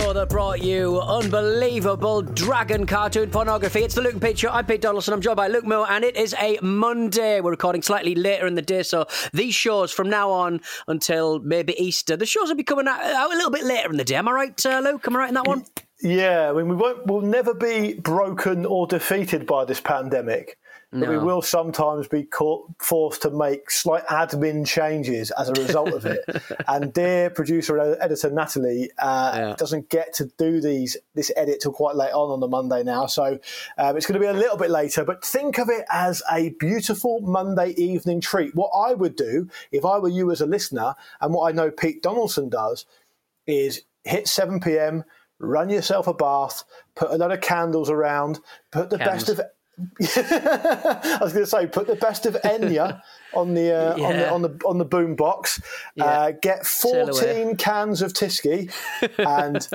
show that brought you unbelievable dragon cartoon pornography. It's the Luke Show. I'm Pete Donaldson. I'm joined by Luke Moore, and it is a Monday. We're recording slightly later in the day, so these shows from now on until maybe Easter, the shows will be coming out, out a little bit later in the day. Am I right, uh, Luke? Am I right in that one? Yeah, I mean, we won't, we'll never be broken or defeated by this pandemic. But we will sometimes be caught, forced to make slight admin changes as a result of it. and dear producer and editor Natalie uh, Yeah. doesn't get to do these this edit till quite late on on the Monday now, so um, it's going to be a little bit later. But think of it as a beautiful Monday evening treat. What I would do if I were you as a listener, and what I know Pete Donaldson does, is hit 7 p.m., run yourself a bath, put a lot of candles around, put the best of. I was going to say, put the best of Enya on the uh, on the on the on the boom box. Uh, get fourteen cans of Tyskie and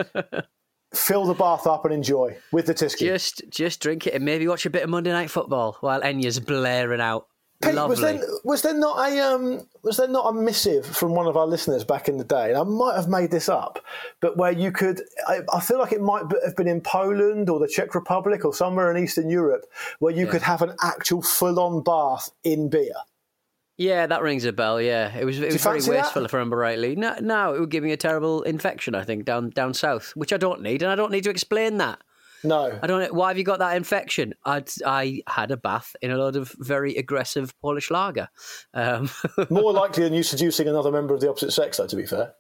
fill the bath up and enjoy with the Tyskie. Just just drink it and maybe watch a bit of Monday Night Football while Enya's blaring out. Pete, Lovely. was there was there not a um, was there not a missive from one of our listeners back in the day? And I might have made this up, but where you could, I, I feel like it might have been in Poland or the Czech Republic or somewhere in Eastern Europe, where you could have an actual full on bath in beer. Yeah, that rings a bell. Yeah, it was it was very fancy that? wasteful if I remember rightly. No, no, it would give me a terrible infection. I think down down south, which I don't need, and I don't need to explain that. No, I don't. know Why have you got that infection? I I had a bath in a lot of very aggressive Polish lager. Um, more likely than you seducing another member of the opposite sex, though. To be fair,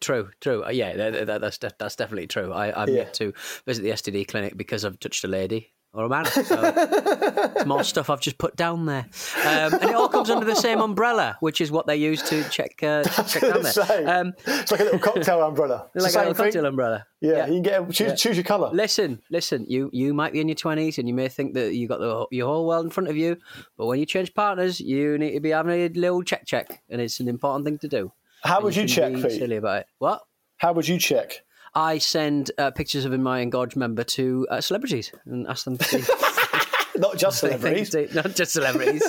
true, true. Uh, Yeah, that, that, that's de- that's definitely true. I, I'm Yeah. yet to visit the STD clinic because I've touched a lady or a man. So it's more stuff I've just put down there, um, and it all comes under the same umbrella, which is what they use to check uh, check down there. Um, it's like a little cocktail umbrella. It's like a little thing. cocktail umbrella. Yeah, you can get a, choose, choose your colour. Listen, listen. You you might be in your twenties and you may think that you got the your whole world in front of you, but when you change partners, you need to be having a little check check, and it's an important thing to do. How And would you check, be Pete? Silly about it. What? How would you check? I send uh, pictures of my engorged member to uh, celebrities and ask them to see. Not just what they celebrities. not just celebrities.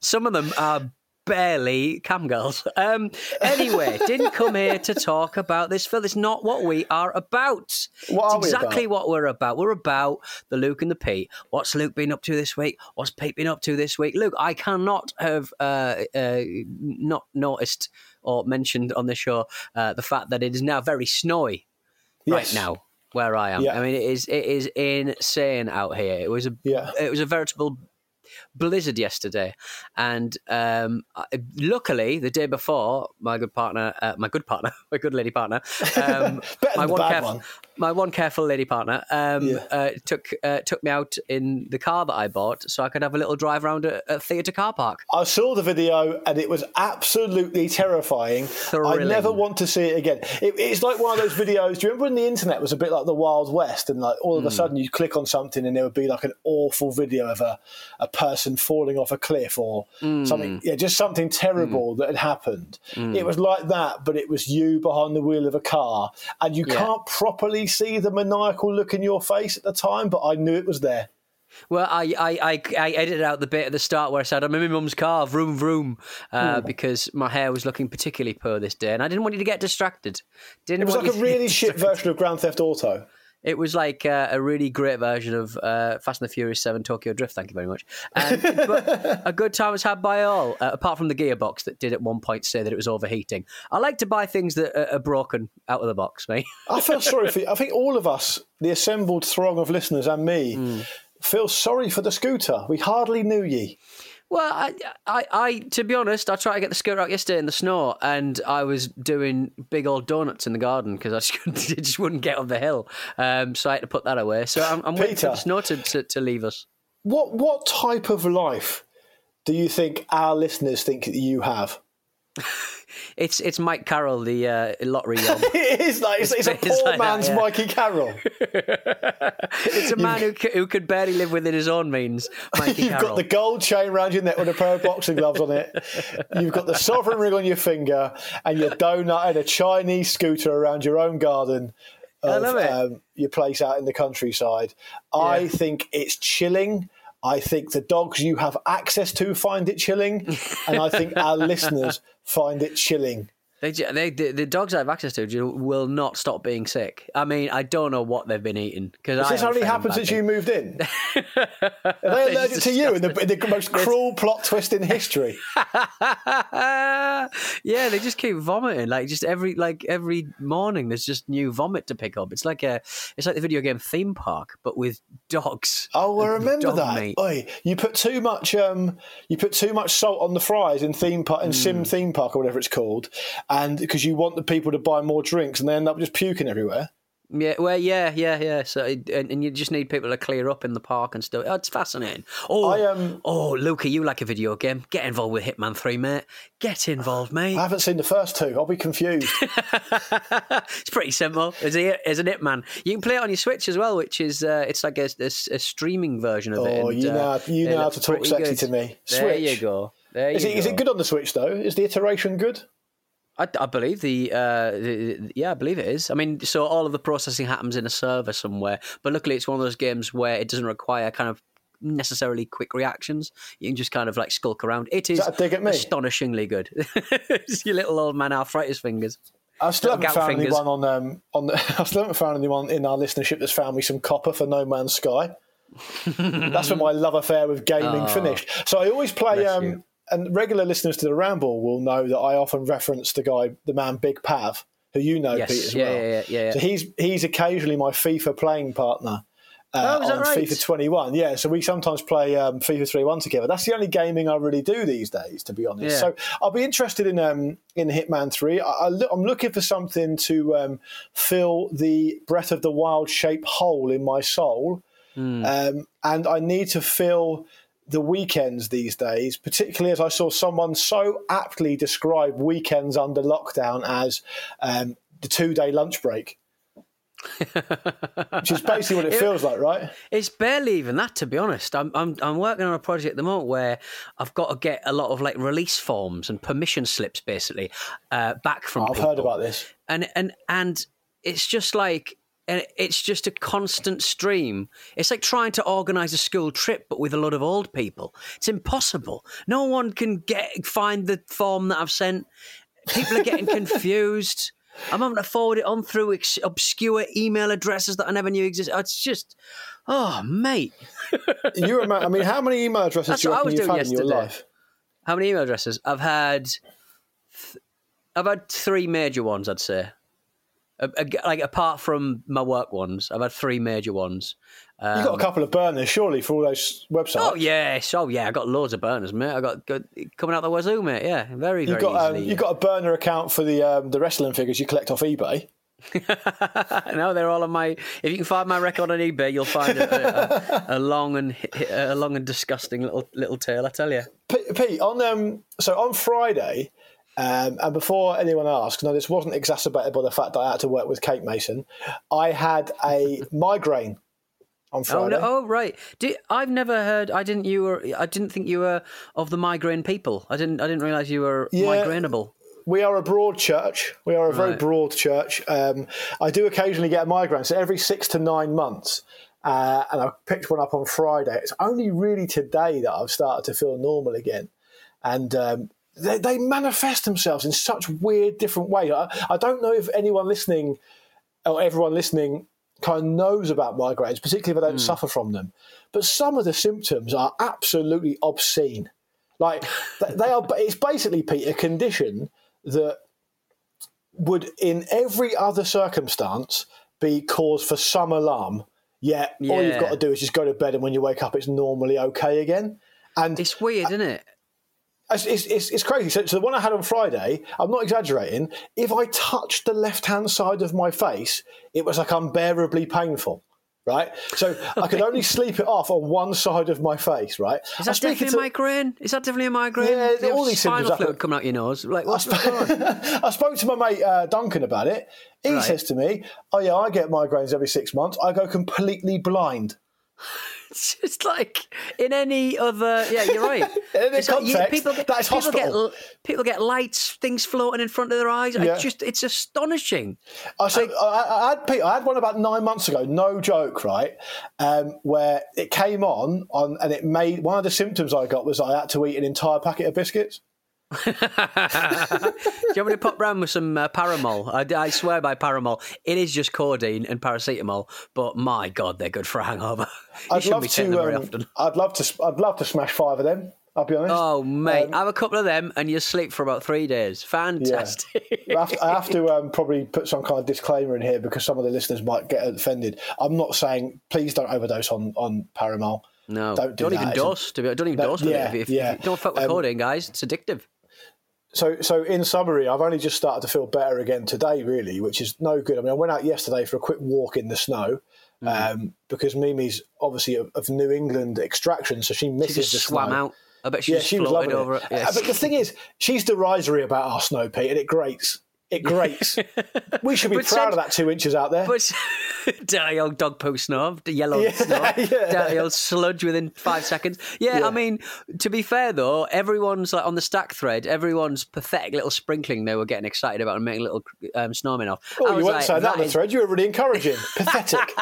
Some of them are barely cam girls. Um, anyway, didn't come here to talk about this, Phil. It's not what we are about. What it's are we exactly about? what we're about. We're about the Luke and the Pete. What's Luke been up to this week? What's Pete been up to this week? Luke, I cannot have uh, uh, not noticed or mentioned on the show uh, the fact that it is now very snowy Yes. right now where I am. Yeah. I mean, it is it is insane out here. It was a Yeah. it was a veritable blizzard yesterday, and um, I- luckily the day before, my good partner, uh, my good partner, my good lady partner, um, my one careful, one. My one careful lady partner, um, Yeah. uh, took uh, took me out in the car that I bought so I could have a little drive around a, a theatre car park. I saw the video and it was absolutely terrifying. I never want to see it again. It, it's like one of those videos. Do you remember when the internet was a bit like the Wild West and like all Hmm. of a sudden you click on something and there would be like an awful video of a, a person falling off a cliff or Hmm. something, yeah, just something terrible that had happened. It was like that, but it was you behind the wheel of a car and you Yeah. can't properly see the maniacal look in your face at the time, but I knew it was there. Well, I, I, I, I edited out the bit at the start where I said I'm in my mum's car, vroom vroom, uh, because my hair was looking particularly poor this day, and I didn't want you to get distracted. Didn't It was like a you to get really shit version of Grand Theft Auto. It was like uh, a really great version of uh, Fast and the Furious 7 Tokyo Drift, thank you very much. And, but a good time was had by all, uh, apart from the gearbox that did at one point say that it was overheating. I like to buy things that are, broken out of the box, mate. I feel sorry for. you. I think all of us, the assembled throng of listeners, and me, Hmm. feel sorry for the scooter. We hardly knew ye. Well, I, I, I, to be honest, I tried to get the scooter out yesterday in the snow, and I was doing big old donuts in the garden because I just, just wouldn't get up the hill. Um, so I had to put that away. So I'm, I'm waiting for Peter. the snow to, to, to leave us. What what type of life do you think our listeners think that you have? It's it's Mike Carroll, the uh, lottery it is like it's, it's, a It's poor like that, man's yeah. Mikey Carroll. it's a man who, who could barely live within his own means. Mikey You've Carroll. got the gold chain around your neck with a pair of boxing gloves on it. You've got the sovereign ring on your finger, and your donut and a Chinese scooter around your own garden. Of, I love it. Um, your place out in the countryside. I think it's chilling. I think the dogs you have access to find it chilling, and I think our listeners find it chilling. They, they, the, the dogs I have access to will not stop being sick. I mean, I don't know what they've been eating because this only happened since you moved in? Are they allergic to you in the, in the most cruel plot twist in history? yeah, they just keep vomiting. Like just every like every morning, there's just new vomit to pick up. It's like a it's like the video game theme park, but with dogs. Oh, I remember that. Oi, you put too much um, you put too much salt on the fries in theme park in Hmm. Sim theme park or whatever it's called, and because you want the people to buy more drinks and they end up just puking everywhere. Yeah, well, yeah, yeah, yeah. So, it- and, and you just need people to clear up in the park and stuff. Oh, it's fascinating. Oh, I, um, oh, Luca, you like a video game? Get involved with Hitman Three, mate. Get involved, mate. I haven't seen the first two. I'll be confused. it's pretty simple, isn't it? Isn't it, man? You can play it on your Switch as well, which is uh, it's like a, a, a streaming version of it. Oh, and, you uh, know, you know how to talk sexy good. to me. There you Switch. go. There Is you it, is go. it good on the Switch though? Is the iteration good? I, I believe the, uh, the, yeah, I believe it is. I mean, so all of the processing happens in a server somewhere, but luckily it's one of those games where it doesn't require kind of necessarily quick reactions. You can just kind of like skulk around. It is, that dig at me? astonishingly good. it's your little old man arthritis fingers. I still haven't found fingers. anyone on um, on the. I still haven't found anyone in our listenership that's found me some copper for No Man's Sky. That's when my love affair with gaming finished. So I always play. Um. And regular listeners to the Ramble will know that I often reference the guy, the man Big Pav, who you know, Yes, Pete, as yeah, well. yeah, yeah, yeah. So he's he's occasionally my FIFA playing partner. Uh, Oh, on right? FIFA 21, yeah. So we sometimes play um, FIFA 21 together. That's the only gaming I really do these days, to be honest. Yeah. So I'll be interested in um, in Hitman 3. I, I look, I'm looking for something to um, fill the Breath of the Wild shape hole in my soul, um, and I need to fill the weekends these days, particularly as I saw someone so aptly describe weekends under lockdown as um, the two day lunch break. Which is basically what it feels like, right? It's barely even that, to be honest. I'm I'm I'm working on a project at the moment where I've got to get a lot of like release forms and permission slips, basically, uh, back from. I've people. heard about this. and and and it's just like and it's just a constant stream. It's like trying to organise a school trip, but with a lot of old people. It's impossible. No one can get find the form that I've sent. People are getting confused. I'm having to forward it on through ex- obscure email addresses that I never knew existed. It's just, oh, mate. You? I mean, how many email addresses That's do you what I was doing had in your yesterday. life? How many email addresses? I've had, th- I've had three major ones. I'd say, like apart from my work ones, I've had three major ones. You've got a couple of burners, surely, for all those websites. Um, Oh yes, oh yeah, I got loads of burners, mate. I got good coming out the wazoo, mate. Yeah, very You've very got um, easily. you've got a burner account for the um, the wrestling figures you collect off eBay. no, they're all on my. If you can find my record on eBay, you'll find a, a, a long and a long and disgusting little little tale. I tell you. Pete, Pete on um, so on Friday, um, and before anyone asks, no, this wasn't exacerbated by the fact that I had to work with Kate Mason. I had a migraine on Oh, Friday. no, oh right. Do, I've never heard. I didn't. You were. I didn't think you were of the migraine people. I didn't. I didn't realize you were Yeah. migrainable. We are a broad church. We are a very Right. broad church. Um, I do occasionally get a migraine, so every six to nine months. Uh, and I picked one up on Friday. It's only really today that I've started to feel normal again. And um, they, they manifest themselves in such weird, different ways. I, I don't know if anyone listening or everyone listening kind of knows about migraines, particularly if they don't hmm. suffer from them. But some of the symptoms are absolutely obscene. Like they are. It's basically, Pete, a condition that would, in every other circumstance, be cause for some alarm. Yet all you've got to do is just go to bed, and when you wake up, it's normally okay again. And It's weird, isn't it? It's, it's, it's, crazy. So, so the one I had on Friday, I'm not exaggerating. If I touched the left hand side of my face, it was like unbearably painful. right? So I could only sleep it off on one side of my face, right? Is that definitely a migraine? Is that definitely a migraine? Yeah, you all these spinal symptoms fluid coming out your nose. Like, what's going on? I spoke to my mate uh, Duncan about it. He Right. says to me, "Oh yeah, I get migraines every six months. I go completely blind." It's just like in any other. Yeah, you're right. It's like you- people get, that is people get hospital. people get lights, things floating in front of their eyes. Yeah. It's just it's astonishing. I, so, I, I, had, I had one about nine months ago, no joke, right? Um, where it came on, on, and it made one of the symptoms I got was I had to eat an entire packet of biscuits. Do you want me to pop round with some uh, Paramol? I, I swear by Paramol. It is just codeine and paracetamol, but my God, they're good for a hangover. I'd love to. Um, often. I'd love to. I'd love to smash five of them. I'll be honest. Oh, mate, Um, have a couple of them and you sleep for about three days. Fantastic. I have to, I have to um, probably put some kind of disclaimer in here because some of the listeners might get offended. I'm not saying please don't overdose on on Paramol. No, Don't do not that. even dose. To be, don't even No, dose yeah. If, if, yeah. if don't fuck with Um, codeine, guys, it's addictive. So, so in summary, I've only just started to feel better again today, really, which is no good. I mean, I went out yesterday for a quick walk in the snow Mm-hmm. um, because Mimi's obviously of, of New England extraction, so she She misses just the swam snow. out. I bet she Yeah, just she was loving over it. it. Yes. Uh, But the thing is, she's derisory about our snow, Pete, and it grates. It grates. we should be But proud of that two inches out there. But dirty old dog poo snow, the yellow Yeah, snow, yeah. dirty old sludge within five seconds. Yeah, Yeah. I mean, to be fair though, everyone's like on the stack thread, everyone's pathetic little sprinkling they were getting excited about and making little um, snowmen off. Oh, you weren't like, saying that on the thread. You were really encouraging. Pathetic.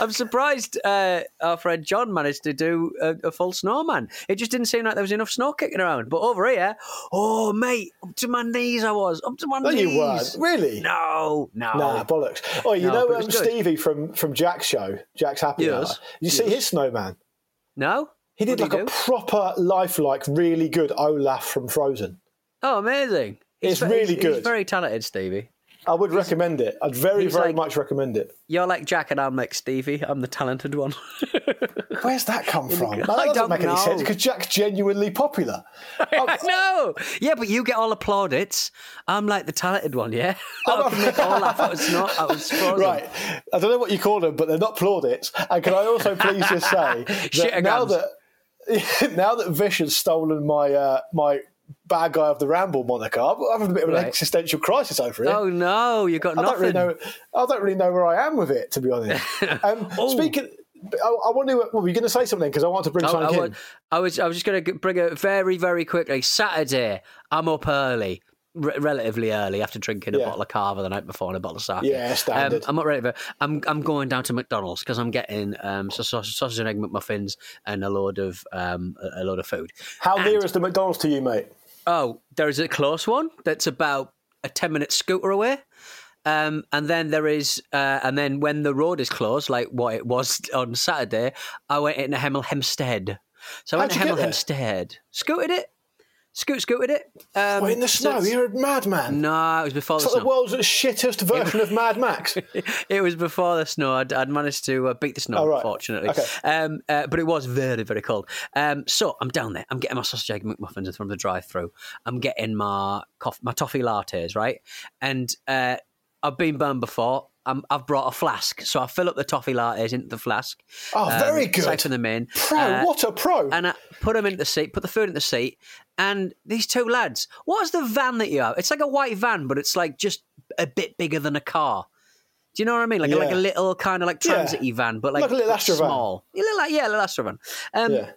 I'm surprised uh, our friend John managed to do a, a full snowman. It just didn't seem like there was enough snow kicking around. But over here, oh mate, up to my knees I was, up to my No, you weren't. Really? No, no. Nah, bollocks. Oh, you No, know um. Stevie from, from Jack's show, Jack's Happy Yes. Hour? You see his snowman? No? He did What like a do? proper, lifelike, really good Olaf from Frozen. Oh, amazing. It's ve- really he's, good. He's very talented, Stevie. I would recommend it. I'd very, very like- much recommend it. You're like Jack and I'm like Stevie. I'm the talented one. Where's that come from? I that doesn't don't make any know. sense because Jack's genuinely popular. I know. Yeah, but you get all the plaudits. I'm like the talented one, yeah? I can make all laugh. I was not. I was frozen. Right. I don't know what you call them, but they're not plaudits. And can I also please just say that now that now that Vish has stolen my uh, my bad guy of the Ramble moniker, I'm having a bit of an Right. existential crisis over it. Oh no, you got I don't nothing. really know. I don't really know where I am with it, to be honest. Um, Oh. Speaking, I, I want to. Well, were you going to say something? Because I want to bring something I in. I was, I was just going to bring it very, very quickly. Saturday, I'm up early, r- relatively early, after drinking a Yeah. bottle of Cava the night before and a bottle of sake. Yeah, standard. Um, I'm not ready for. I'm, I'm going down to McDonald's because I'm getting um, so- sausage and egg McMuffins and a load of um, a a load of food. How near is the McDonald's to you, mate? Oh, there is a close one that's about a 10 minute scooter away. Um, and then there is, uh, and then when the road is closed, like what it was on Saturday, I went into Hemel Hempstead. So I went to Hemel? Hempstead, scooted it, scoot, scooted it. Um, in the snow, it's- you're a madman. No, it was before It's the like the world's shittest version of Mad Max. it was before the snow. I'd, I'd managed to uh, beat the snow, Oh, right. fortunately. Okay. Um, uh, but it was very, very cold. Um, so I'm down there. I'm getting my sausage egg McMuffins from the drive-through. I'm getting my coff- my toffee lattes, right? And uh, I've been burned before. I I've brought a flask, so I fill up the toffee lattes into the flask. Oh, very good. Siphon them in. Pro, Uh, what a pro. and I put them into the seat, put the food in the seat, and these two lads. What's the van that you have? It's like a white van, but it's like just a bit bigger than a car. Do you know what I mean? Like like a little kind of like Yeah. transit van, but like, Like a little Astra van. small. Yeah, little, yeah, a little Astra van. Um, yeah.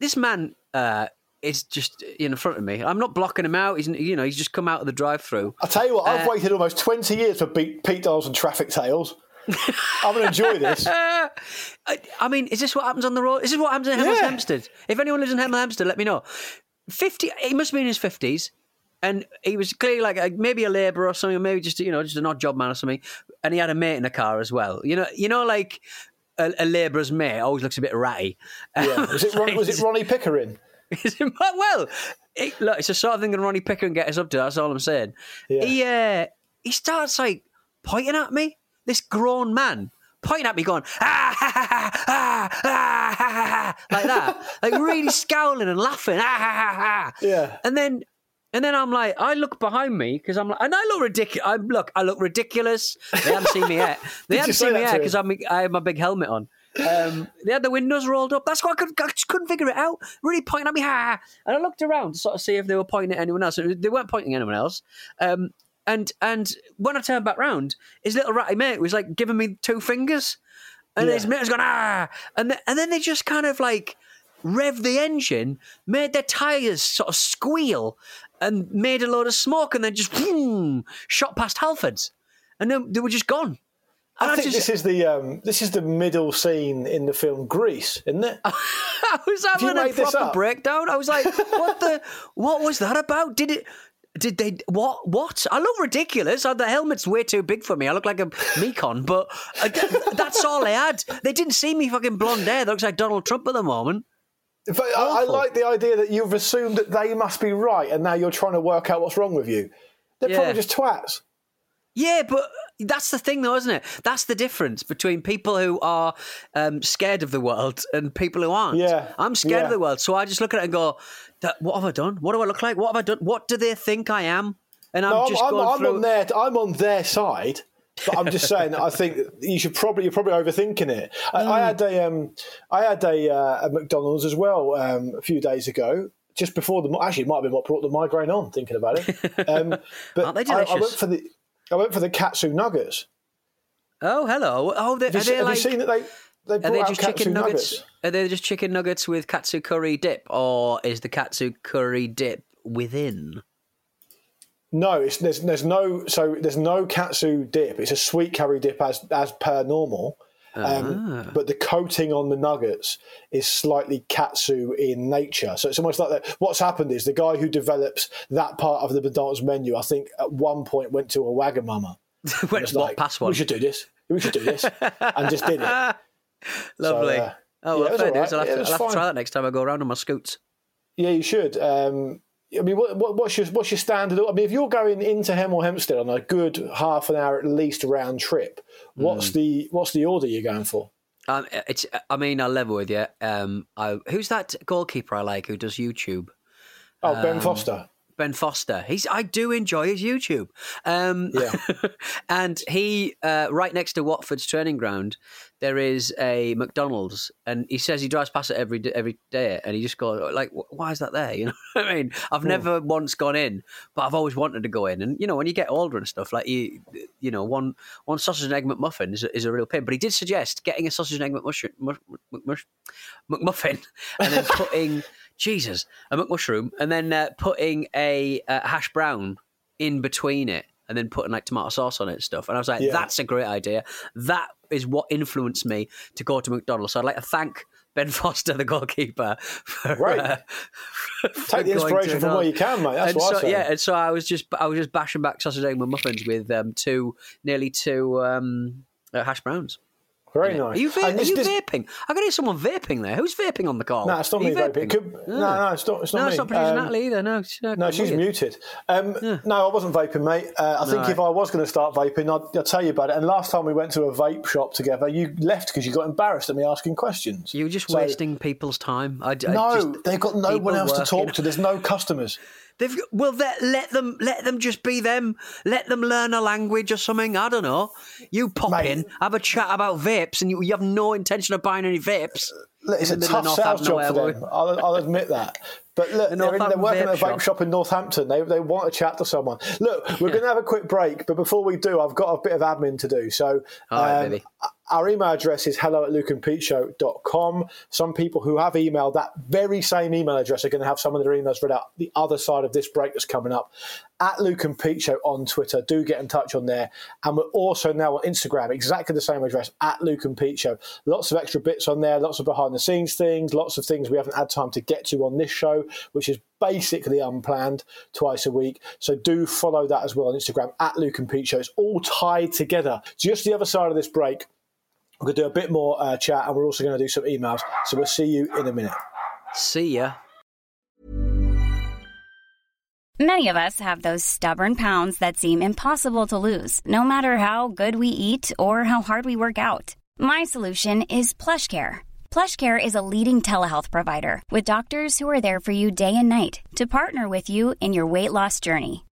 This man uh, is just in front of me. I'm not blocking him out. He's you know he's just come out of the drive-through. I'll tell you what, Uh, I've waited almost 20 years for Pete, Pete and Traffic Tales. I'm going to enjoy this. Uh, I, I mean, is this what happens on the road? Is this what happens in Hemel Yeah. Hempstead? If anyone lives in Hemel Hempstead, let me know. Fifty. He must be in his fifties, and he was clearly like a, maybe a labourer or something, or maybe just you know just an odd job man or something. And he had a mate in the car as well. You know, you know, like a, a labourer's mate always looks a bit ratty. Yeah. Was, it Ron, was it Ronnie Pickering? Well, it, look, it's the sort of thing that Ronnie Picker can get us up to. That's all I'm saying. Yeah. He uh, he starts like pointing at me. This grown man pointing at me, going ah ha ha ha ah, ah, ha, ha, ha," like that, like really scowling and laughing. Ah. Yeah. And then And then I'm like, I look behind me because I'm like, and I look ridiculous. I look, I look ridiculous. They haven't seen me yet. They haven't seen me yet because I'm I have my big helmet on. Um, they had the windows rolled up. That's why I, could, I just couldn't figure it out. Really pointing at me, ha! And I looked around to sort of see if they were pointing at anyone else. They weren't pointing at anyone else. Um, and and when I turned back round, his little ratty mate was like giving me two fingers, and Yeah. his mate was going ah, and then, and then they just kind of like revved the engine, made their tires sort of squeal, and made a load of smoke, and then just boom, shot past Halfords, and then they were just gone. And I think just, this is the um, this is the middle scene in the film Grease, isn't it? I was having a proper breakdown. I was like, "What the? What was that about? Did it? Did they? What? What? I look ridiculous. Uh, The helmet's way too big for me. I look like a Mekon, but uh, that's all they had. They didn't see me fucking blonde hair. That looks like Donald Trump at the moment. But I, I like the idea that you've assumed that they must be right, and now you're trying to work out what's wrong with you. They're Yeah. probably just twats. Yeah, but that's the thing, though, isn't it? That's the difference between people who are um, scared of the world and people who aren't. Yeah, I'm scared yeah. of the world, so I just look at it and go, "That- "What have I done? What do I look like? What have I done? What do they think I am?" And I'm No, I'm, just I'm, going I'm on their I'm on their side, but I'm just saying I think you should probably you're probably overthinking it. I, I Mm. had a um, I had a, uh, a McDonald's as well um, a few days ago. Just before the actually it might have been what brought the migraine on. Thinking about it, um, but Aren't they I, I went for the I went for the katsu nuggets. Oh, hello. Oh, they, Have, you, are they have like? you seen that they they are brought they out just katsu chicken nuggets? nuggets? Are they just chicken nuggets with katsu curry dip, or is the katsu curry dip within? No, it's, there's there's no so there's no katsu dip. It's a sweet curry dip as as per normal. Um, But the coating on the nuggets is slightly katsu in nature. So it's almost like that. What's happened is the guy who develops that part of the McDonald's menu, I think at one point went to a Wagamama. Went like, past one? we should do this. We should do this. and just did it. Lovely. uh, oh, yeah, well, it was fair right. I'll have, Yeah, to, I'll have to try that next time I go around on my scoots. Yeah, you should. Um, I mean, what, what, what's your what's your standard? I mean, if you're going into Hemel Hempstead on a good half an hour at least round trip, what's Mm. the what's the order you're going for? Um, it's. I mean, I'll level with you. Um, I, who's that goalkeeper I like who does YouTube? Oh, Um, Ben Foster. Ben Foster. He's I do enjoy his YouTube. Um, Yeah. and he uh, right next to Watford's training ground, there is a McDonald's, and he says he drives past it every every day, and he just goes like, "Why is that there?" You know what I mean? I've never once gone in, but I've always wanted to go in. And you know, when you get older and stuff, like you, you know, one one sausage and egg McMuffin is a, is a real pain. But he did suggest getting a sausage and egg mush, McMuffin, and then putting Jesus a McMushroom, and then uh, putting a uh, hash brown in between it. And then putting like tomato sauce on it and stuff. And I was like, Yeah. that's a great idea. That is what influenced me to go to McDonald's. So I'd like to thank Ben Foster, the goalkeeper, for, Right. uh, for Take the inspiration from where you can, mate. That's and what so, I say. Yeah, and so I was just I was just bashing back sausage egg muffins with um, two nearly two um, uh, hash browns. Very nice. Are you, va- are this- you this- vaping? I can hear someone vaping there. Who's vaping on the call? No, it's not me you vaping. Could- no, no, it's not. It's not no, me. it's not producer Um, Natalie either. No, she's, No, she's weird. muted. Um, No, I wasn't vaping, mate. Uh, I think Right. if I was going to start vaping, I'd, I'd tell you about it. And last time we went to a vape shop together, you left because you got embarrassed at me asking questions. You were just So- wasting people's time. I, I No, just- they've got no one else to talk to. There's no customers. They've well, let, let them let them just be them. Let them learn a language or something. I don't know. You pop Mate. in, have a chat about vapes, and you, you have no intention of buying any vapes. Look, it's a the middle of tough sales job for them. I'll, I'll admit that. But look, The they're, in, they're working at a vape vape shop in Northampton. They, they want to chat to someone. Look, we're going to have a quick break, but before we do, I've got a bit of admin to do. So, All right, um, baby. Our email address is hello at lukeandpeteshow.com. Some people who have emailed that very same email address are going to have some of their emails read out the other side of this break that's coming up. At Luke and Pete Show on Twitter. Do get in touch on there. And we're also now on Instagram, exactly the same address, at Luke and Pete Show. Lots of extra bits on there, lots of behind the scenes things, lots of things we haven't had time to get to on this show, which is basically unplanned twice a week. So do follow that as well on Instagram, at Luke and Pete Show. It's all tied together. Just the other side of this break, we're going to do a bit more uh, chat and we're also going to do some emails. So we'll see you in a minute. See ya. Many of us have those stubborn pounds that seem impossible to lose, no matter how good we eat or how hard we work out. My solution is PlushCare. PlushCare is a leading telehealth provider with doctors who are there for you day and night to partner with you in your weight loss journey.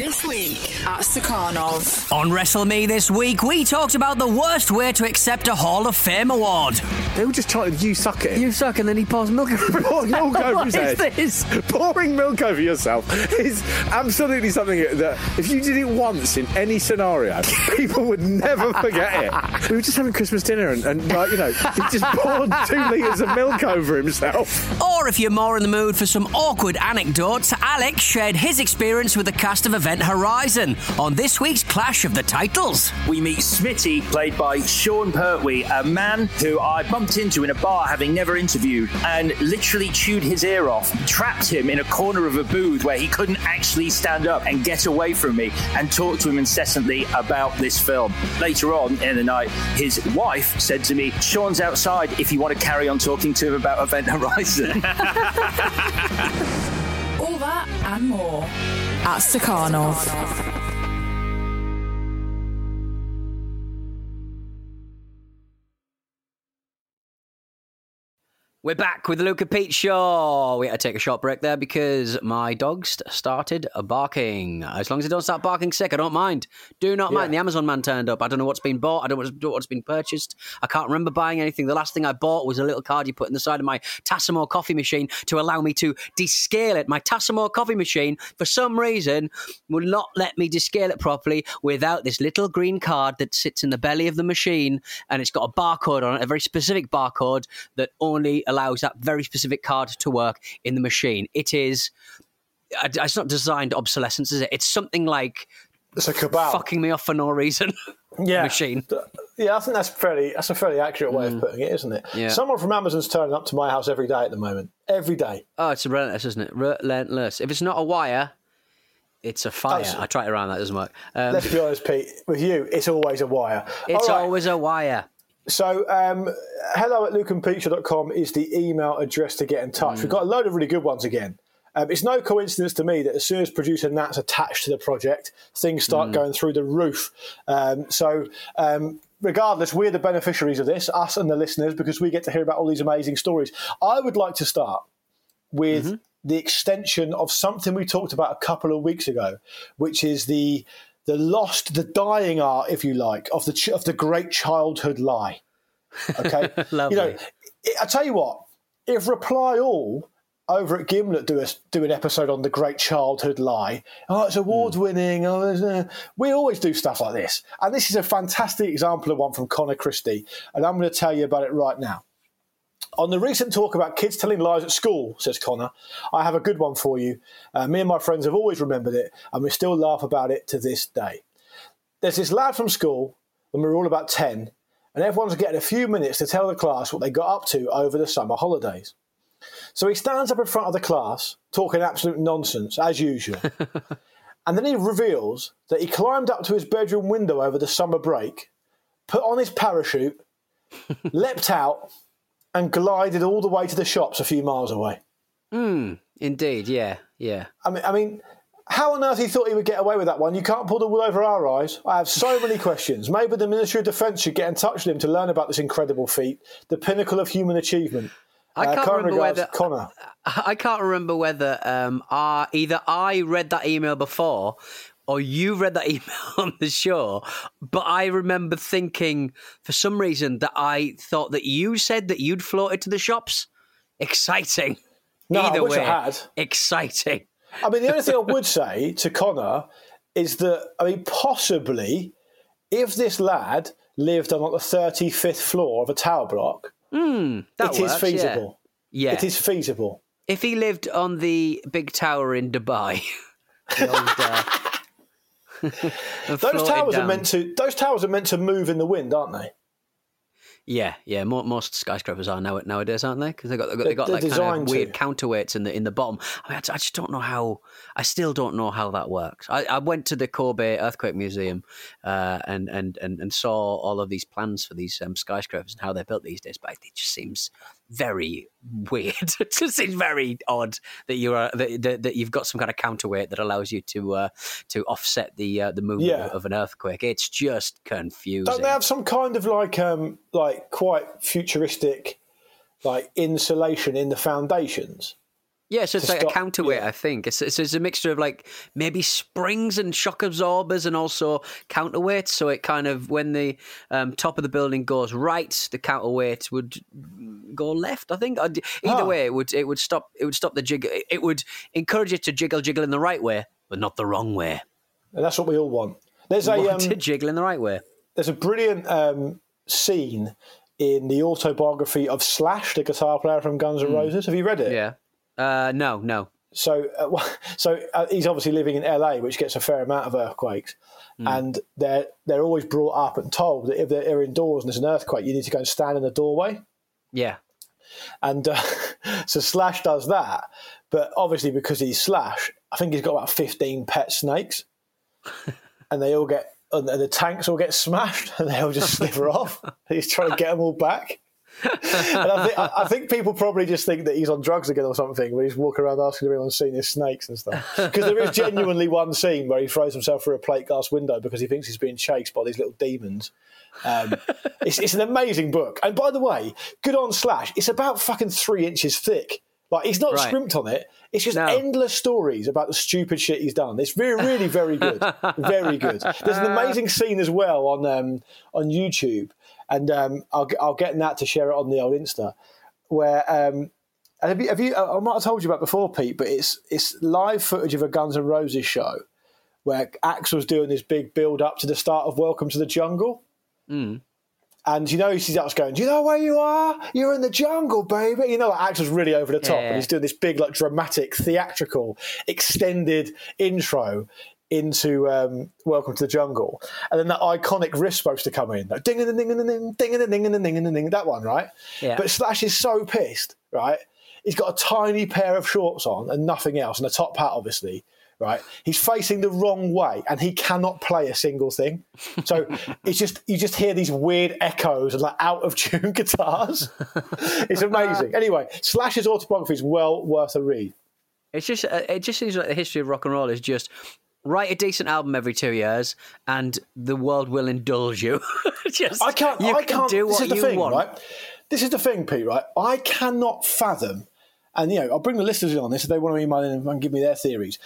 This week at Stakhanov. On Wrestle Me this week, we talked about the worst way to accept a Hall of Fame award. They were just chanted, "You suck it." You suck, and then he pours milk over pouring milk over What his is head. this? Pouring milk over yourself is absolutely something that if you did it once in any scenario, people would never forget it. We were just having Christmas dinner and, and like, you know, he just poured two litres of milk over himself. Or if you're more in the mood for some awkward anecdotes, Alex shared his experience with the cast of Event Horizon on this week's Clash of the Titles. we meet Smitty, played by Sean Pertwee, a man who I bumped into in a bar having never interviewed and literally chewed his ear off, trapped him in a corner of a booth where he couldn't actually stand up and get away from me and talk to him incessantly about this film. Later on in the night, his wife said to me, Sean's outside if you want to carry on talking to him about Event Horizon. All that and more at Stakhanov. We're back with Luke Pete show. We had to take a short break there because my dogs started barking. As long as they don't start barking sick, I don't mind. Do not mind. The Amazon man turned up. I don't know what's been bought. I don't know what's- what's been purchased. I can't remember buying anything. The last thing I bought was a little card you put in the side of my Tassimo coffee machine to allow me to descale it. My Tassimo coffee machine, for some reason, will not let me descale it properly without this little green card that sits in the belly of the machine and it's got a barcode on it, a very specific barcode that only allows that very specific card to work in the machine. It is. It's not designed obsolescence, is it? It's something like It's a cabal. fucking me off for no reason. yeah. machine. Yeah, I think that's fairly that's a fairly accurate way of putting it, isn't it? Yeah. Someone from Amazon's turning up to my house every day at the moment. Every day. Oh, it's relentless, isn't it? Relentless. If it's not a wire, it's a fire. That's- I try it around, that doesn't work. Um, Let's be honest, Pete. With you, it's always a wire. it's right. always a wire. So, um, hello at lukeandpeteshow.com is the email address to get in touch. We've got a load of really good ones again. Um, it's no coincidence to me that as soon as producer Nat's attached to the project, things start going through the roof. Um, so, um, regardless, we're the beneficiaries of this, us and the listeners, because we get to hear about all these amazing stories. I would like to start with the extension of something we talked about a couple of weeks ago, which is the the lost, the dying art, if you like, of the ch- of the great childhood lie. Okay. You know, I tell you what, if Reply All over at Gimlet do a, do an episode on the great childhood lie, oh, it's award winning. Oh, uh, we always do stuff like this, and this is a fantastic example of one from Connor Christie, and I'm going to tell you about it right now. On the recent talk about kids telling lies at school, says Connor, I have a good one for you. Uh, me and my friends have always remembered it, and we still laugh about it to this day. There's this lad from school when we were all about 10, and everyone's getting a few minutes to tell the class what they got up to over the summer holidays. So he stands up in front of the class, talking absolute nonsense, as usual. and then he reveals that he climbed up to his bedroom window over the summer break, put on his parachute, leapt out, and glided all the way to the shops a few miles away. Hmm. Indeed, yeah, yeah. I mean, I mean, how on earth he thought he would get away with that one? You can't pull the wool over our eyes. I have so many questions. Maybe the Ministry of Defence should get in touch with him to learn about this incredible feat, the pinnacle of human achievement. I Uh, can't remember whether Connor. I can't remember whether um, I, either I read that email before or you read that email on the show. But I remember thinking, for some reason, that I thought that you said that you'd floated to the shops. Exciting. No, I Either wish I way, had. exciting. I mean, the only thing I would say to Connor is that, I mean, possibly if this lad lived on like the 35th floor of a tower block, That it is works, yeah. feasible. Yeah. It is feasible. If he lived on the big tower in Dubai. the old, uh, Those towers are meant to. Those towers are meant to move in the wind, aren't they? Yeah, yeah. Mo- most skyscrapers are now nowadays, aren't they? Because they got they got, they got like kind of weird to. counterweights in the in the bottom. I, mean, I, I just don't know how. I still don't know how that works. I, I went to the Kobe Earthquake Museum uh, and, and and and saw all of these plans for these um, skyscrapers and how they're built these days. But it just seems very weird. it just seems very odd that you are that, that, that you've got some kind of counterweight that allows you to uh, to offset the uh, the movement Yeah. of an earthquake. It's just confusing. Don't they have some kind of like um like quite futuristic like insulation in the foundations? Yeah, so it's like stop- a counterweight, yeah. I think. It's, it's, it's a mixture of like maybe springs and shock absorbers and also counterweights. So it kind of, when the um, top of the building goes right, the counterweight would go left, I think. Either Ah. way, it would it would stop it would stop the jiggle. It would encourage it to jiggle, jiggle in the right way, but not the wrong way. And that's what we all want. There's a Want um, to jiggle in the right way. there's a brilliant um, scene in the autobiography of Slash, the guitar player from Guns N' Roses. Have you read it? Yeah. Uh, no, no. So, uh, so uh, he's obviously living in LA, which gets a fair amount of earthquakes, and they're they're always brought up and told that if they're indoors and there's an earthquake, you need to go and stand in the doorway. Yeah. And uh, so Slash does that, but obviously because he's Slash, I think he's got about fifteen pet snakes, and they all get and the tanks all get smashed, and they all just slither off. He's trying to get them all back. And I think, I think people probably just think that he's on drugs again or something when he's walking around asking if anyone's seen his snakes and stuff. Because there is genuinely one scene where he throws himself through a plate glass window because he thinks he's being chased by these little demons. Um, it's, it's an amazing book. And by the way, good on Slash. It's about fucking three inches thick. Like he's not Right. scrimped on it. It's just No. endless stories about the stupid shit he's done. It's really, really very good, very good. There's an amazing scene as well on um, on YouTube, and um, I'll get- I'll get Nat to share it on the old Insta, where um, have you, have you I might have told you about before, Pete, but it's it's live footage of a Guns N' Roses show where Axl's doing this big build up to the start of Welcome to the Jungle. And you know, he's out going, Do you know where you are? You're in the jungle, baby. You know, like Axl's really over the top, Yeah. and he's doing this big, like, dramatic, theatrical, extended intro into um, Welcome to the Jungle. And then that iconic riff's supposed to come in. Like, ding and a ding and ding, ding and ding and a ding and ding, that one, right? Yeah. But Slash is so pissed, right? He's got a tiny pair of shorts on and nothing else, and a top hat, obviously. Right, he's facing the wrong way, and he cannot play a single thing. So it's just you just hear these weird echoes and like out of tune guitars. it's amazing. Anyway, Slash's autobiography is well worth a read. It's just uh, it just seems like the history of rock and roll is just write a decent album every two years, and the world will indulge you. just I can't. You I can can't. do this what is the you thing, want. right? This is the thing, Pete. Right? I cannot fathom, and you know, I'll bring the listeners in on this if they want to email in and give me their theories.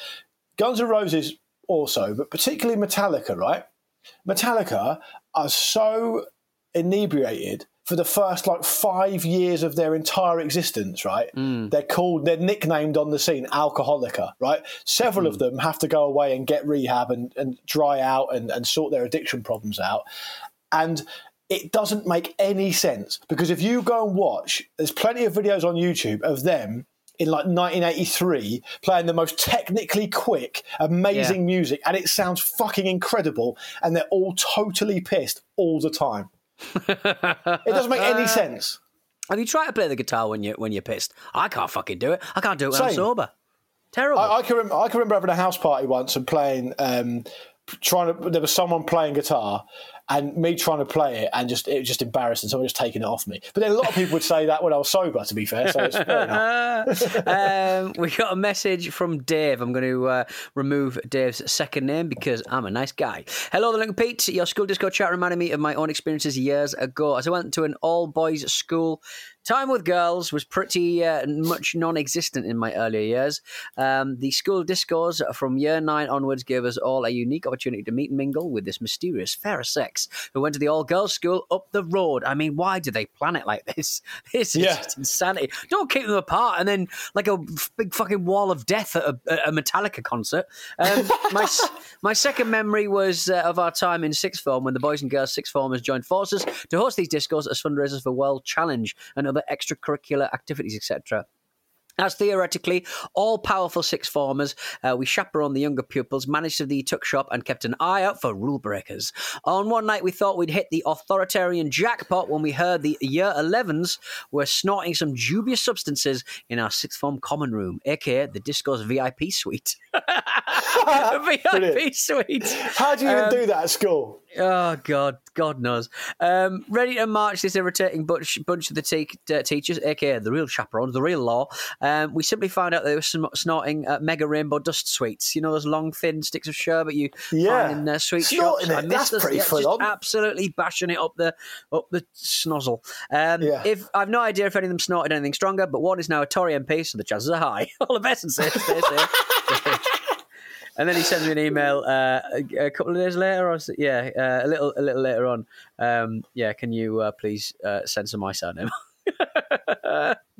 Guns N' Roses also, but particularly Metallica. Right? Metallica are so inebriated for the first like five years of their entire existence, right? Mm. They're called, they're nicknamed on the scene Alcoholica, right? Several of mm. them have to go away and get rehab and, and dry out and, and sort their addiction problems out. And it doesn't make any sense because if you go and watch, there's plenty of videos on YouTube of them in like 1983 playing the most technically quick, amazing Yeah. music, and it sounds fucking incredible, and they're all totally pissed all the time. It doesn't make any sense. Have you tried to play the guitar when you when you're pissed? I can't fucking do it. I can't do it when I'm sober. Terrible. I, I can rem- I can remember having a house party once and playing, um, trying to. There was someone playing guitar, and me trying to play it, and just it was just embarrassing. Someone just taking it off me. But then a lot of people would say that when I was sober. To be fair, so fair um, we got a message from Dave. I'm going to uh, remove Dave's second name because I'm a nice guy. Hello, the Luke and Pete. Your school disco chat reminded me of my own experiences years ago. As I went to an all boys school, time with girls was pretty uh, much non existent in my earlier years. Um, the school discos from year nine onwards gave us all a unique opportunity to meet and mingle with this mysterious fair sex who went to the all girls school up the road. I mean, why do they plan it like this? This is Yeah. just insanity. Don't keep them apart and then like a big fucking wall of death at a, a Metallica concert. Um, my my second memory was uh, of our time in sixth form when the boys and girls sixth formers joined forces to host these discos as fundraisers for World Challenge and other extracurricular activities, etc. As theoretically all powerful six formers, uh, we chaperoned the younger pupils, managed the tuck shop, and kept an eye out for rule breakers. On one night, we thought we'd hit the authoritarian jackpot when we heard the year 11s were snorting some dubious substances in our sixth form common room, aka the Disco's VIP suite. VIP Brilliant. suite. How do you even Um, do that at school? Oh God, God knows. Um, ready to march this irritating bunch, bunch of the te- uh, teachers, aka the real chaperones, the real law. Um, we simply found out they were sn- snorting uh, mega rainbow dust sweets. You know those long, thin sticks of sherbet you Yeah. find in uh, sweet Snorting shops. it, I that's those- pretty yeah, full on. Absolutely bashing it up the up the snozzle. Um, Yeah. If I've no idea if any of them snorted anything stronger, but one is now a Tory MP, so the chances are high. All the best and stay stay safe. And then he sends me an email uh, a, a couple of days later, or yeah, uh, a little a little later on. Um, yeah, can you uh, please uh, censor my surname?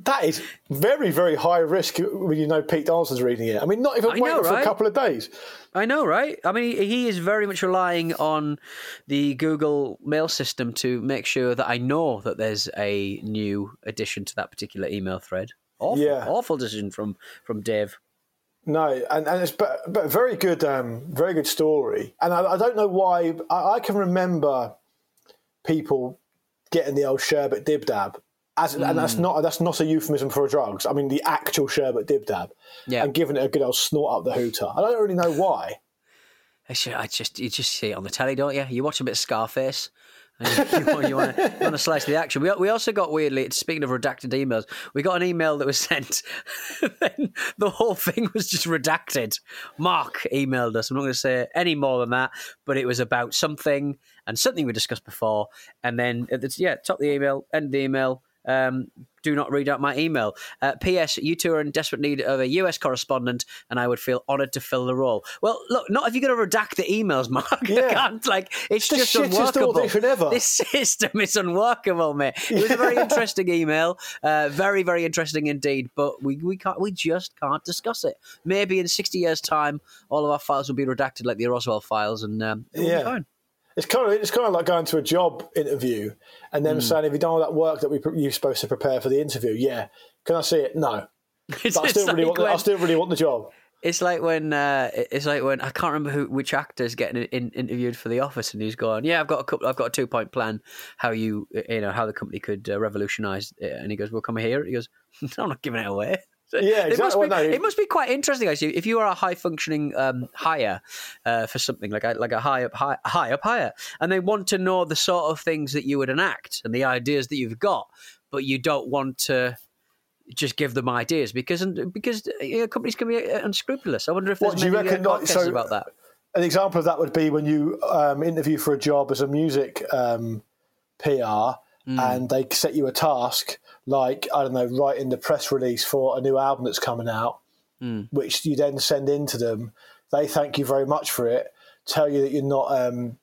That is very, very high risk when you know Pete Donaldson's reading it. I mean, not even I waiting know, for a couple of days. I know, right? I mean, he, he is very much relying on the Google Mail system to make sure that I know that there's a new addition to that particular email thread. Awful, Yeah. awful decision from from Dave. No, and, and it's but, but very good, um, very good story. And I, I don't know why. I, I can remember people getting the old sherbet dib dab, as, and Hmm. that's not that's not a euphemism for drugs. I mean the actual sherbet dib dab, Yeah. and giving it a good old snort up the hooter. I don't really know why. I, should, I just you just see it on the telly, don't you? You watch a bit of Scarface. You, want, to, slice the action. We, we also got weirdly. Speaking of redacted emails, we got an email that was sent. then the whole thing was just redacted. Mark emailed us. I'm not going to say any more than that, but it was about something and something we discussed before. And then at the, yeah, top the email, end the email. Um, do not read out my email. Uh, P.S. You two are in desperate need of a US correspondent, and I would feel honoured to fill the role. Well, look, not if you're going to redact the emails, Mark. Yeah. I can't, like, it's the just unworkable. This system is unworkable, mate. It was a very interesting email, uh, very, very interesting indeed. But we, we can't, we just can't discuss it. Maybe in sixty years' time, all of our files will be redacted like the Roswell files, and um, it will Yeah. be fine. It's kind of it's kind of like going to a job interview and then saying, "Have you done all that work that we you're supposed to prepare for the interview?" Yeah. Can I see it? No. But I still really like want. The, I still really want the job. It's like when uh, it's like when I can't remember who which actor's getting in, interviewed for The Office, and he's going, "Yeah, I've got a couple, I've got a two point plan how you you know how the company could uh, revolutionise." it." And he goes, "Well, come here." He goes, "I'm not giving it away." So Yeah, It must, be, Well, no, it must be quite interesting actually if you are a high functioning um, hire uh, for something like a, like a high up high, high up hire, and they want to know the sort of things that you would enact and the ideas that you've got, but you don't want to just give them ideas because because you know, companies can be uh, unscrupulous. I wonder if there's What do you many, uh, reckon, podcasts so- about that. An example of that would be when you um, interview for a job as a music um, PR, Hmm. and they set you a task like I don't know, writing the press release for a new album that's coming out, Hmm. which you then send in to them. They thank you very much for it, tell you that you're not um,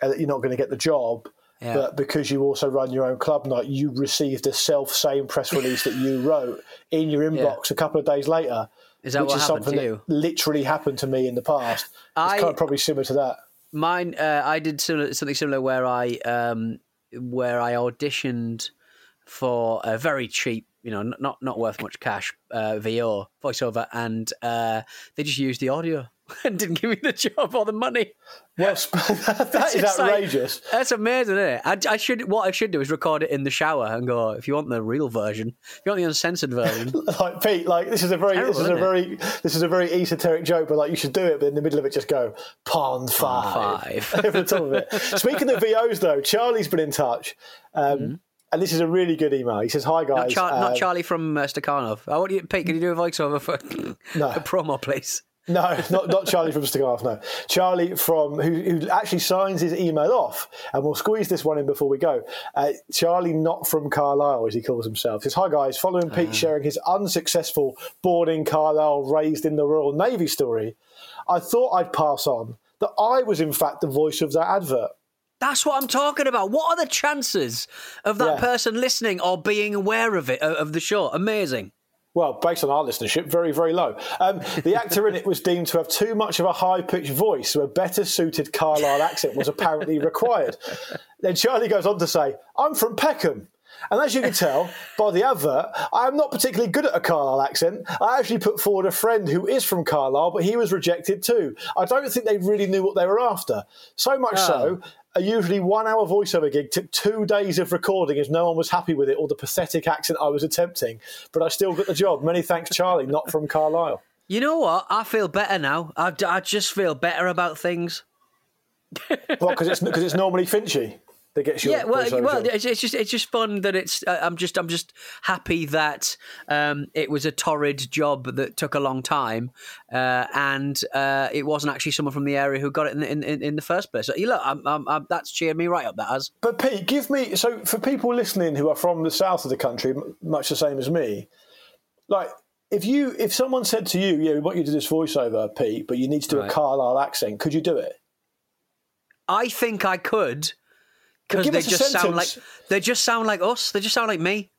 uh, that you're not going to get the job. Yeah. But because you also run your own club night, you received the self same press release that you wrote in your inbox a couple of days later. Is that which what is happened something to you? that literally happened to me in the past. It's I- kind of probably similar to that. Mine, uh, I did similar, something similar where I um, where I auditioned for a very cheap, you know, not not worth much cash, uh, VO voiceover, and uh, they just used the audio and didn't give me the job or the money. Well, that It's is just like- outrageous. that's amazing, isn't it? I, I should what I should do is record it in the shower and go. If you want the real version, if you want the uncensored version, like Pete, like this is a very, Terrible, this is a it? very, this is a very esoteric joke, but like you should do it, but in the middle of it, just go pond five, five. over the top of it. Speaking of VOs, though, Charlie's been in touch, um, and this is a really good email. He says, "Hi Mm-hmm. not, guys, Char- not um, Charlie from uh, Stakhanov. I want you, Pete. Can you do a voiceover for No. a promo, please? No, not not Charlie from Stakhanov. No, Charlie from who, who actually signs his email off, and we'll squeeze this one in before we go. Uh, Charlie, not from Carlisle, as he calls himself, says, "Hi guys, following Pete sharing his unsuccessful born in Carlisle, raised in the Royal Navy story, I thought I'd pass on that I was in fact the voice of that advert." That's what I'm talking about. What are the chances of that Yeah. person listening or being aware of it of the show? Amazing. Well, based on our listenership, very, very low. Um, the actor in it was deemed to have too much of a high pitched voice, so a better suited Carlisle accent was apparently required. Then Charlie goes on to say, I'm from Peckham. And as you can tell by the advert, I am not particularly good at a Carlisle accent. I actually put forward a friend who is from Carlisle, but he was rejected too. I don't think they really knew what they were after. So much so, a usually one hour voiceover gig took two days of recording as no one was happy with it or the pathetic accent I was attempting. But I still got the job. Many thanks, Charlie, not from Carlisle. You know what? I feel better now. I, I just feel better about things. Well, because it's, 'cause it's normally Finchy that gets your yeah, well, well, it's, it's just it's just fun that it's. Uh, I'm just I'm just happy that um, it was a torrid job that took a long time, uh, and uh, it wasn't actually someone from the area who got it in in, in, in the first place. So, you look, I'm, I'm, I'm, that's cheered me right up. That has. But Pete, give me so for people listening who are from the south of the country, m- much the same as me, like if you if someone said to you, "Yeah, we want you to do this voiceover, Pete, but you need to do Right. a Carlisle accent," could you do it? I think I could because they just sound like they just sound like us. They just sound like me.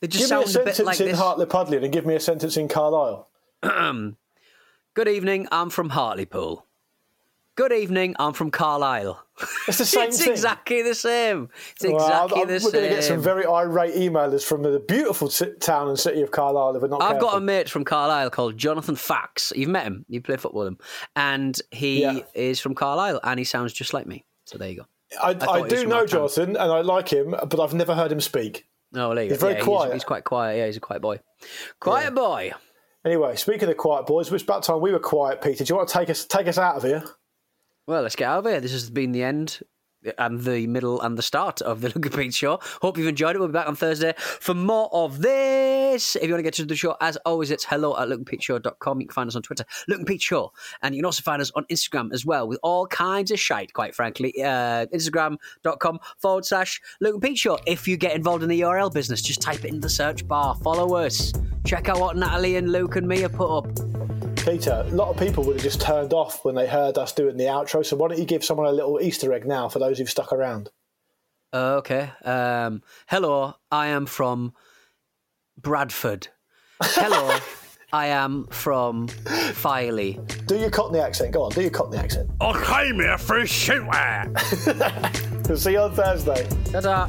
They just Give me a sound a, bit sentence like in this. Hartley Pudley and give me a sentence in Carlisle. Good evening. I'm from Hartlepool. Good evening. I'm from Carlisle. It's the same it's thing. exactly the same. It's Well, exactly I'm- the we're same. going to get some very irate emailers from the beautiful town and city of Carlisle if we're not I've careful. got a mate from Carlisle called Jonathan Fax. You've met him. You play football with him, and he Yeah. is from Carlisle, and he sounds just like me. So there you go. I, thought I do know. Jonathan and I like him, but I've never heard him speak. Oh, no, there you He's go. very Yeah, quiet. He's, quite quiet. Yeah, he's a quiet boy. Quiet boy. Anyway, speaking of the quiet boys, it's about time we were quiet, Peter. Do you want to take us take us out of here? Well, let's get out of here. This has been the end and the middle and the start of the Luke and Pete show. Hope you've enjoyed it. We'll be back on Thursday for more of this. If you want to get to the show, as always, it's hello at lukeandpeteshow.com. You can find us on Twitter, Luke and Pete Show. And you can also find us on Instagram as well with all kinds of shite, quite frankly. Uh, Instagram.com forward slash Luke and Pete Show. If you get involved in the URL business, just type it in the search bar. Follow us. Check out what Natalie and Luke and me have put up. Peter, a lot of people would have just turned off when they heard us doing the outro. So why don't you give someone a little Easter egg now for those who've stuck around? Uh, okay. Um, hello, I am from Bradford. Hello, I am from Filey. Do your Cockney accent. Go on, do your Cockney accent. I came here for a shooter. We'll see you on Thursday. Ta-ta.